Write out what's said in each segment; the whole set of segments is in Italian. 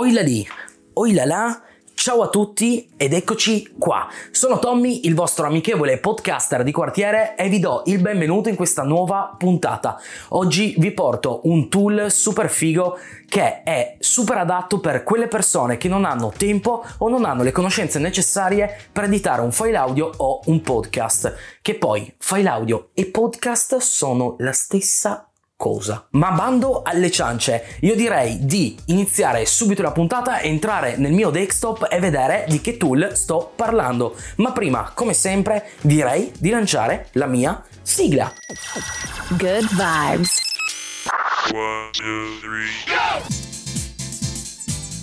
Oila lì, oila là, ciao a tutti ed eccoci qua. Sono Tommy, il vostro amichevole podcaster di quartiere e vi do il benvenuto in questa nuova puntata. Oggi vi porto un tool super figo che è super adatto per quelle persone che non hanno tempo o non hanno le conoscenze necessarie per editare un file audio o un podcast. Che poi file audio e podcast sono la stessa cosa. Ma bando alle ciance, io direi di iniziare subito la puntata, entrare nel mio desktop e vedere di che tool sto parlando. Ma prima, come sempre, direi di lanciare la mia sigla. Good vibes. One, two, three, go!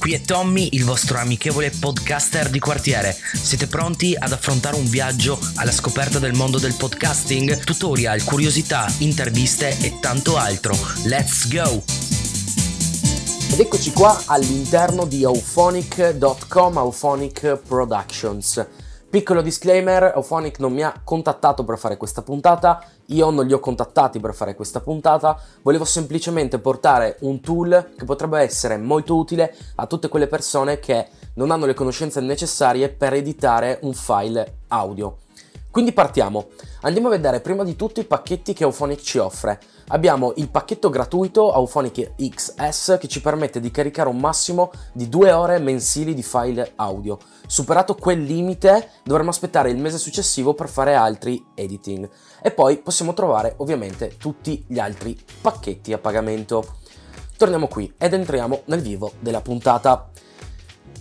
Qui è Tommy, il vostro amichevole podcaster di quartiere. Siete pronti ad affrontare un viaggio alla scoperta del mondo del podcasting? Tutorial, curiosità, interviste e tanto altro. Let's go! Ed eccoci qua all'interno di auphonic.com, Auphonic Productions. Piccolo disclaimer, Auphonic non mi ha contattato per fare questa puntata, io non li ho contattati per fare questa puntata, volevo semplicemente portare un tool che potrebbe essere molto utile a tutte quelle persone che non hanno le conoscenze necessarie per editare un file audio. Quindi partiamo. Andiamo a vedere prima di tutto i pacchetti che Auphonic ci offre. Abbiamo il pacchetto gratuito Auphonic XS che ci permette di caricare un massimo di due ore mensili di file audio. Superato quel limite dovremo aspettare il mese successivo per fare altri editing. E poi possiamo trovare ovviamente tutti gli altri pacchetti a pagamento. Torniamo qui ed entriamo nel vivo della puntata.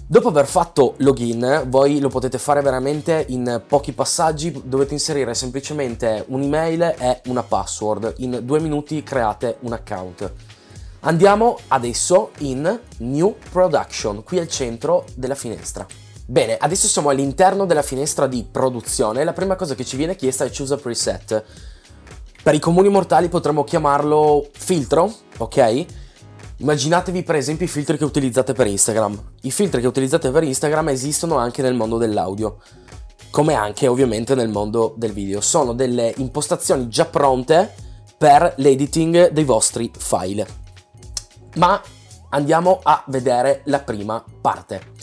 Dopo aver fatto login, voi lo potete fare veramente in pochi passaggi, dovete inserire semplicemente un'email e una password. In due minuti create un account. Andiamo adesso in New Production, qui al centro della finestra. Bene, adesso siamo all'interno della finestra di produzione. La prima cosa che ci viene chiesta è Choose a Preset. Per i comuni mortali potremmo chiamarlo filtro, ok? Immaginatevi per esempio i filtri che utilizzate per Instagram. I filtri che utilizzate per Instagram esistono anche nel mondo dell'audio, come anche ovviamente nel mondo del video. Sono delle impostazioni già pronte per l'editing dei vostri file. Ma andiamo a vedere la prima parte.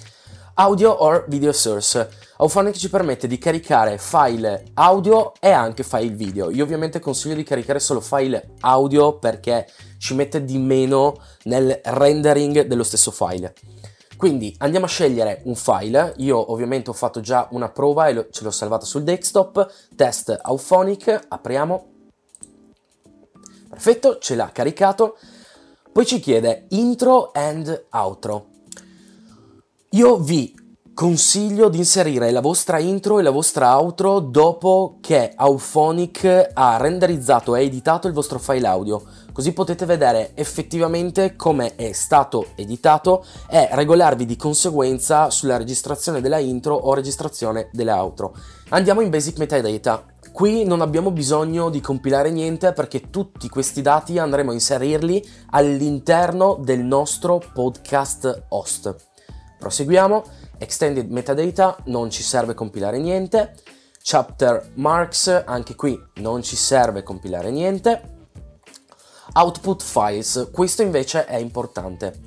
Audio or video source. Auphonic ci permette di caricare file audio e anche file video. Io ovviamente consiglio di caricare solo file audio perché ci mette di meno nel rendering dello stesso file. Quindi andiamo a scegliere un file, io ovviamente ho fatto già una prova e ce l'ho salvata sul desktop, test Auphonic, apriamo, perfetto, ce l'ha caricato, poi ci chiede intro and outro. Io vi consiglio di inserire la vostra intro e la vostra outro dopo che Auphonic ha renderizzato e editato il vostro file audio, così potete vedere effettivamente come è stato editato e regolarvi di conseguenza sulla registrazione della intro o registrazione della outro. Andiamo in Basic Metadata. Qui non abbiamo bisogno di compilare niente perché tutti questi dati andremo a inserirli all'interno del nostro podcast host. Proseguiamo Extended metadata non ci serve compilare niente. Chapter marks, anche qui non ci serve compilare niente. Output files, questo invece è importante.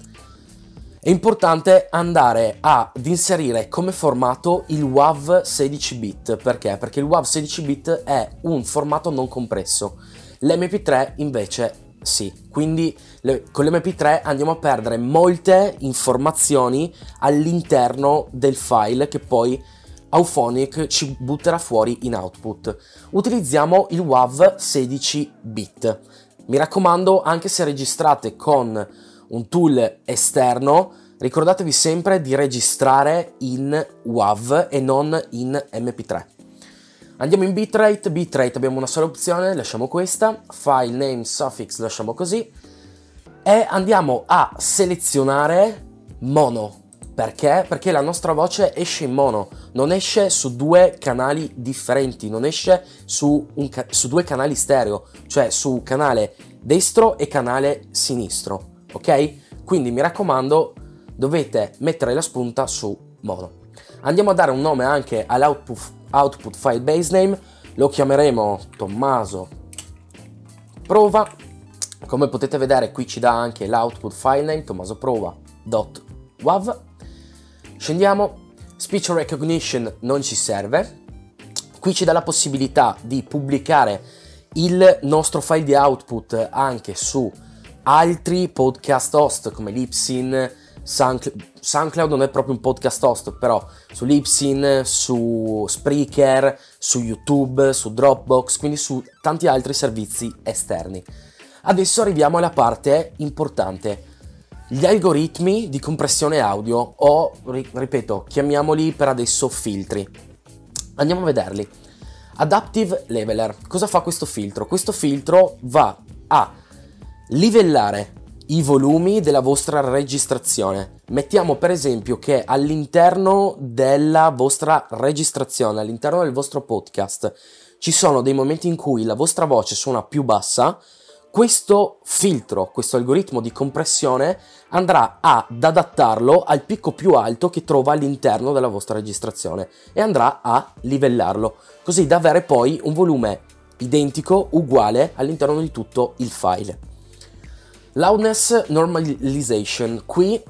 È importante andare ad inserire come formato il WAV 16 bit, perché? Perché il WAV 16 bit è un formato non compresso. L'MP3 invece sì, quindi le, con l'MP3 andiamo a perdere molte informazioni all'interno del file che poi Auphonic ci butterà fuori in output. Utilizziamo il WAV 16 bit. Mi raccomando, anche se registrate con un tool esterno, ricordatevi sempre di registrare in WAV e non in MP3. Andiamo in bitrate, bitrate abbiamo una sola opzione, lasciamo questa, file name suffix lasciamo così e andiamo a selezionare mono. Perché? Perché la nostra voce esce in mono, non esce su due canali differenti, non esce su, ca- su due canali stereo, cioè su canale destro e canale sinistro, ok? Quindi mi raccomando, dovete mettere la spunta su mono. Andiamo a dare un nome anche all'output output file base name, lo chiameremo Tommaso prova. Come potete vedere qui ci dà anche l'output file name tommasoprova.base WAV. Scendiamo, speech recognition non ci serve. Qui ci dà la possibilità di pubblicare il nostro file di output anche su altri podcast host come Lipsin, SoundCloud, SoundCloud non è proprio un podcast host, però su Lipsin, su Spreaker, su YouTube, su Dropbox, quindi su tanti altri servizi esterni. Adesso arriviamo alla parte importante. Gli algoritmi di compressione audio o, ripeto, chiamiamoli per adesso filtri. Andiamo a vederli. Adaptive Leveler. Cosa fa questo filtro? Questo filtro va a livellare i volumi della vostra registrazione. Mettiamo per esempio che all'interno della vostra registrazione, all'interno del vostro podcast, ci sono dei momenti in cui la vostra voce suona più bassa, questo filtro, questo algoritmo di compressione andrà ad adattarlo al picco più alto che trova all'interno della vostra registrazione e andrà a livellarlo, così da avere poi un volume identico, uguale all'interno di tutto il file. Loudness Normalization. Qui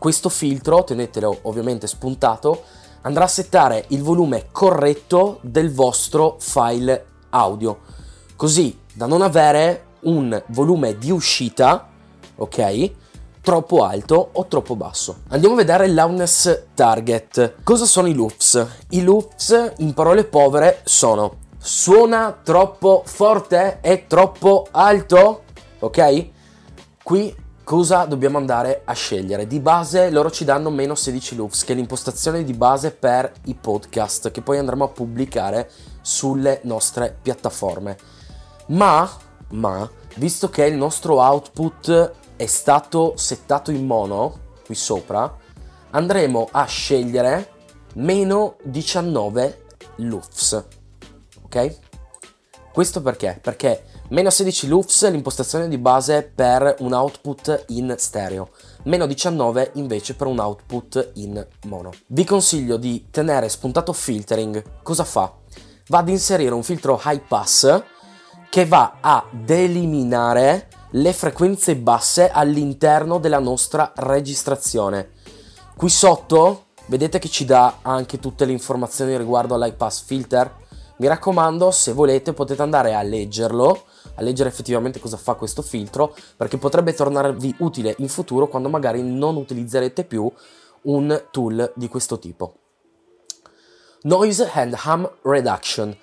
questo filtro, tenetelo ovviamente spuntato, andrà a settare il volume corretto del vostro file audio, così da non avere un volume di uscita, ok? Troppo alto o troppo basso. Andiamo a vedere il loudness target. Cosa sono i loops? I loops, in parole povere, sono suona troppo forte e troppo alto, ok? Qui cosa dobbiamo andare a scegliere? Di base loro ci danno meno 16 loops, che è l'impostazione di base per i podcast, che poi andremo a pubblicare sulle nostre piattaforme. Ma, ma, visto che il nostro output è stato settato in mono, qui sopra, andremo a scegliere meno 19 loops. Ok? Questo perché? Perché Meno 16 loops l'impostazione di base per un output in stereo, meno 19 invece per un output in mono. Vi consiglio di tenere spuntato filtering. Cosa fa? Va ad inserire un filtro high pass che va ad eliminare le frequenze basse all'interno della nostra registrazione. Qui sotto vedete che ci dà anche tutte le informazioni riguardo all'high pass filter. Mi raccomando, se volete potete andare a leggerlo a leggere effettivamente cosa fa questo filtro perché potrebbe tornarvi utile in futuro quando magari non utilizzerete più un tool di questo tipo. Noise and Hum Reduction.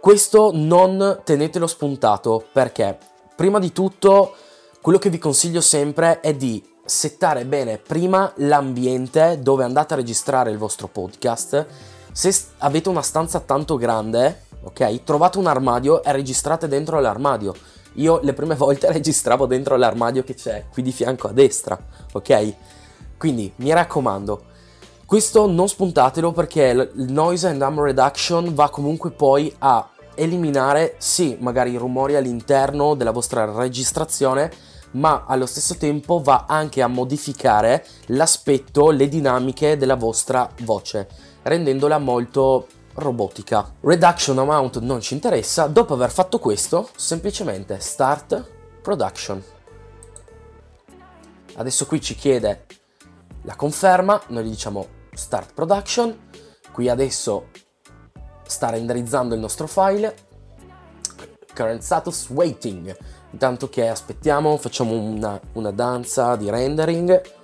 Questo non tenetelo spuntato perché prima di tutto quello che vi consiglio sempre è di settare bene prima l'ambiente dove andate a registrare il vostro podcast. Se avete una stanza tanto grande, ok? Trovate un armadio e registrate dentro l'armadio. Io le prime volte registravo dentro l'armadio che c'è qui di fianco a destra, ok? Quindi mi raccomando, questo non spuntatelo perché il noise and hum reduction va comunque poi a eliminare, sì, magari i rumori all'interno della vostra registrazione, ma allo stesso tempo va anche a modificare l'aspetto, le dinamiche della vostra voce, rendendola molto robotica. Reduction amount non ci interessa, dopo aver fatto questo, semplicemente start production. Adesso qui ci chiede la conferma, noi gli diciamo start production, qui adesso sta renderizzando il nostro file, current status waiting, intanto che aspettiamo facciamo una, una danza di rendering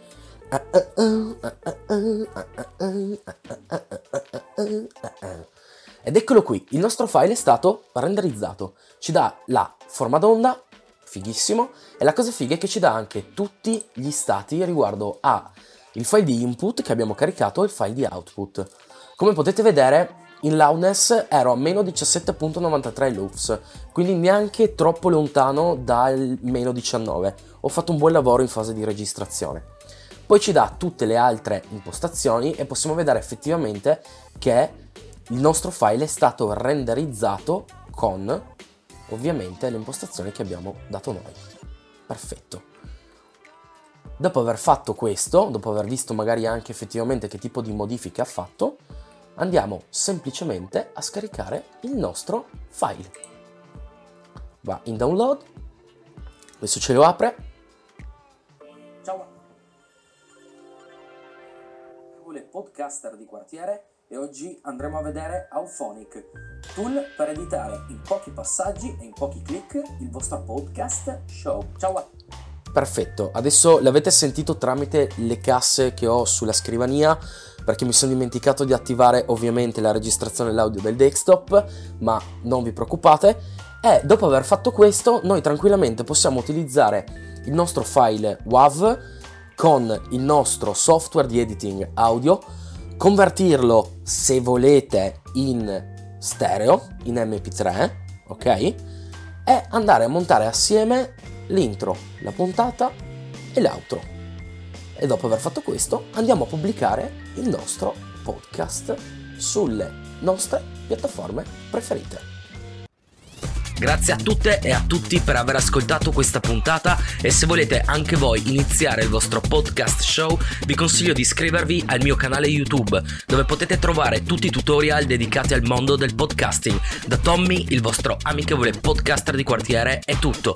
ed eccolo qui, il nostro file è stato renderizzato. Ci dà la forma d'onda, fighissimo, e la cosa figa è che ci dà anche tutti gli stati riguardo a il file di input che abbiamo caricato e il file di output. Come potete vedere, in loudness ero a meno 17.93 loops, quindi neanche troppo lontano dal meno 19. Ho fatto un buon lavoro in fase di registrazione. Poi ci dà tutte le altre impostazioni e possiamo vedere effettivamente che il nostro file è stato renderizzato con ovviamente le impostazioni che abbiamo dato noi. Perfetto. Dopo aver fatto questo, dopo aver visto magari anche effettivamente che tipo di modifiche ha fatto, andiamo semplicemente a scaricare il nostro file. Va in download, adesso ce lo apre. Amichevole podcaster di quartiere e oggi andremo a vedere Auphonic, tool per editare in pochi passaggi e in pochi clic il vostro podcast show. Ciao a Perfetto, adesso l'avete sentito tramite le casse che ho sulla scrivania perché mi sono dimenticato di attivare ovviamente la registrazione dell'audio del desktop, ma non vi preoccupate. E dopo aver fatto questo, noi tranquillamente possiamo utilizzare il nostro file WAV con il nostro software di editing audio, convertirlo se volete in stereo, in MP3, ok? E andare a montare assieme l'intro, la puntata e l'outro. E dopo aver fatto questo andiamo a pubblicare il nostro podcast sulle nostre piattaforme preferite. Grazie a tutte e a tutti per aver ascoltato questa puntata e se volete anche voi iniziare il vostro podcast show vi consiglio di iscrivervi al mio canale YouTube dove potete trovare tutti i tutorial dedicati al mondo del podcasting. Da Tommy, il vostro amichevole podcaster di quartiere, è tutto.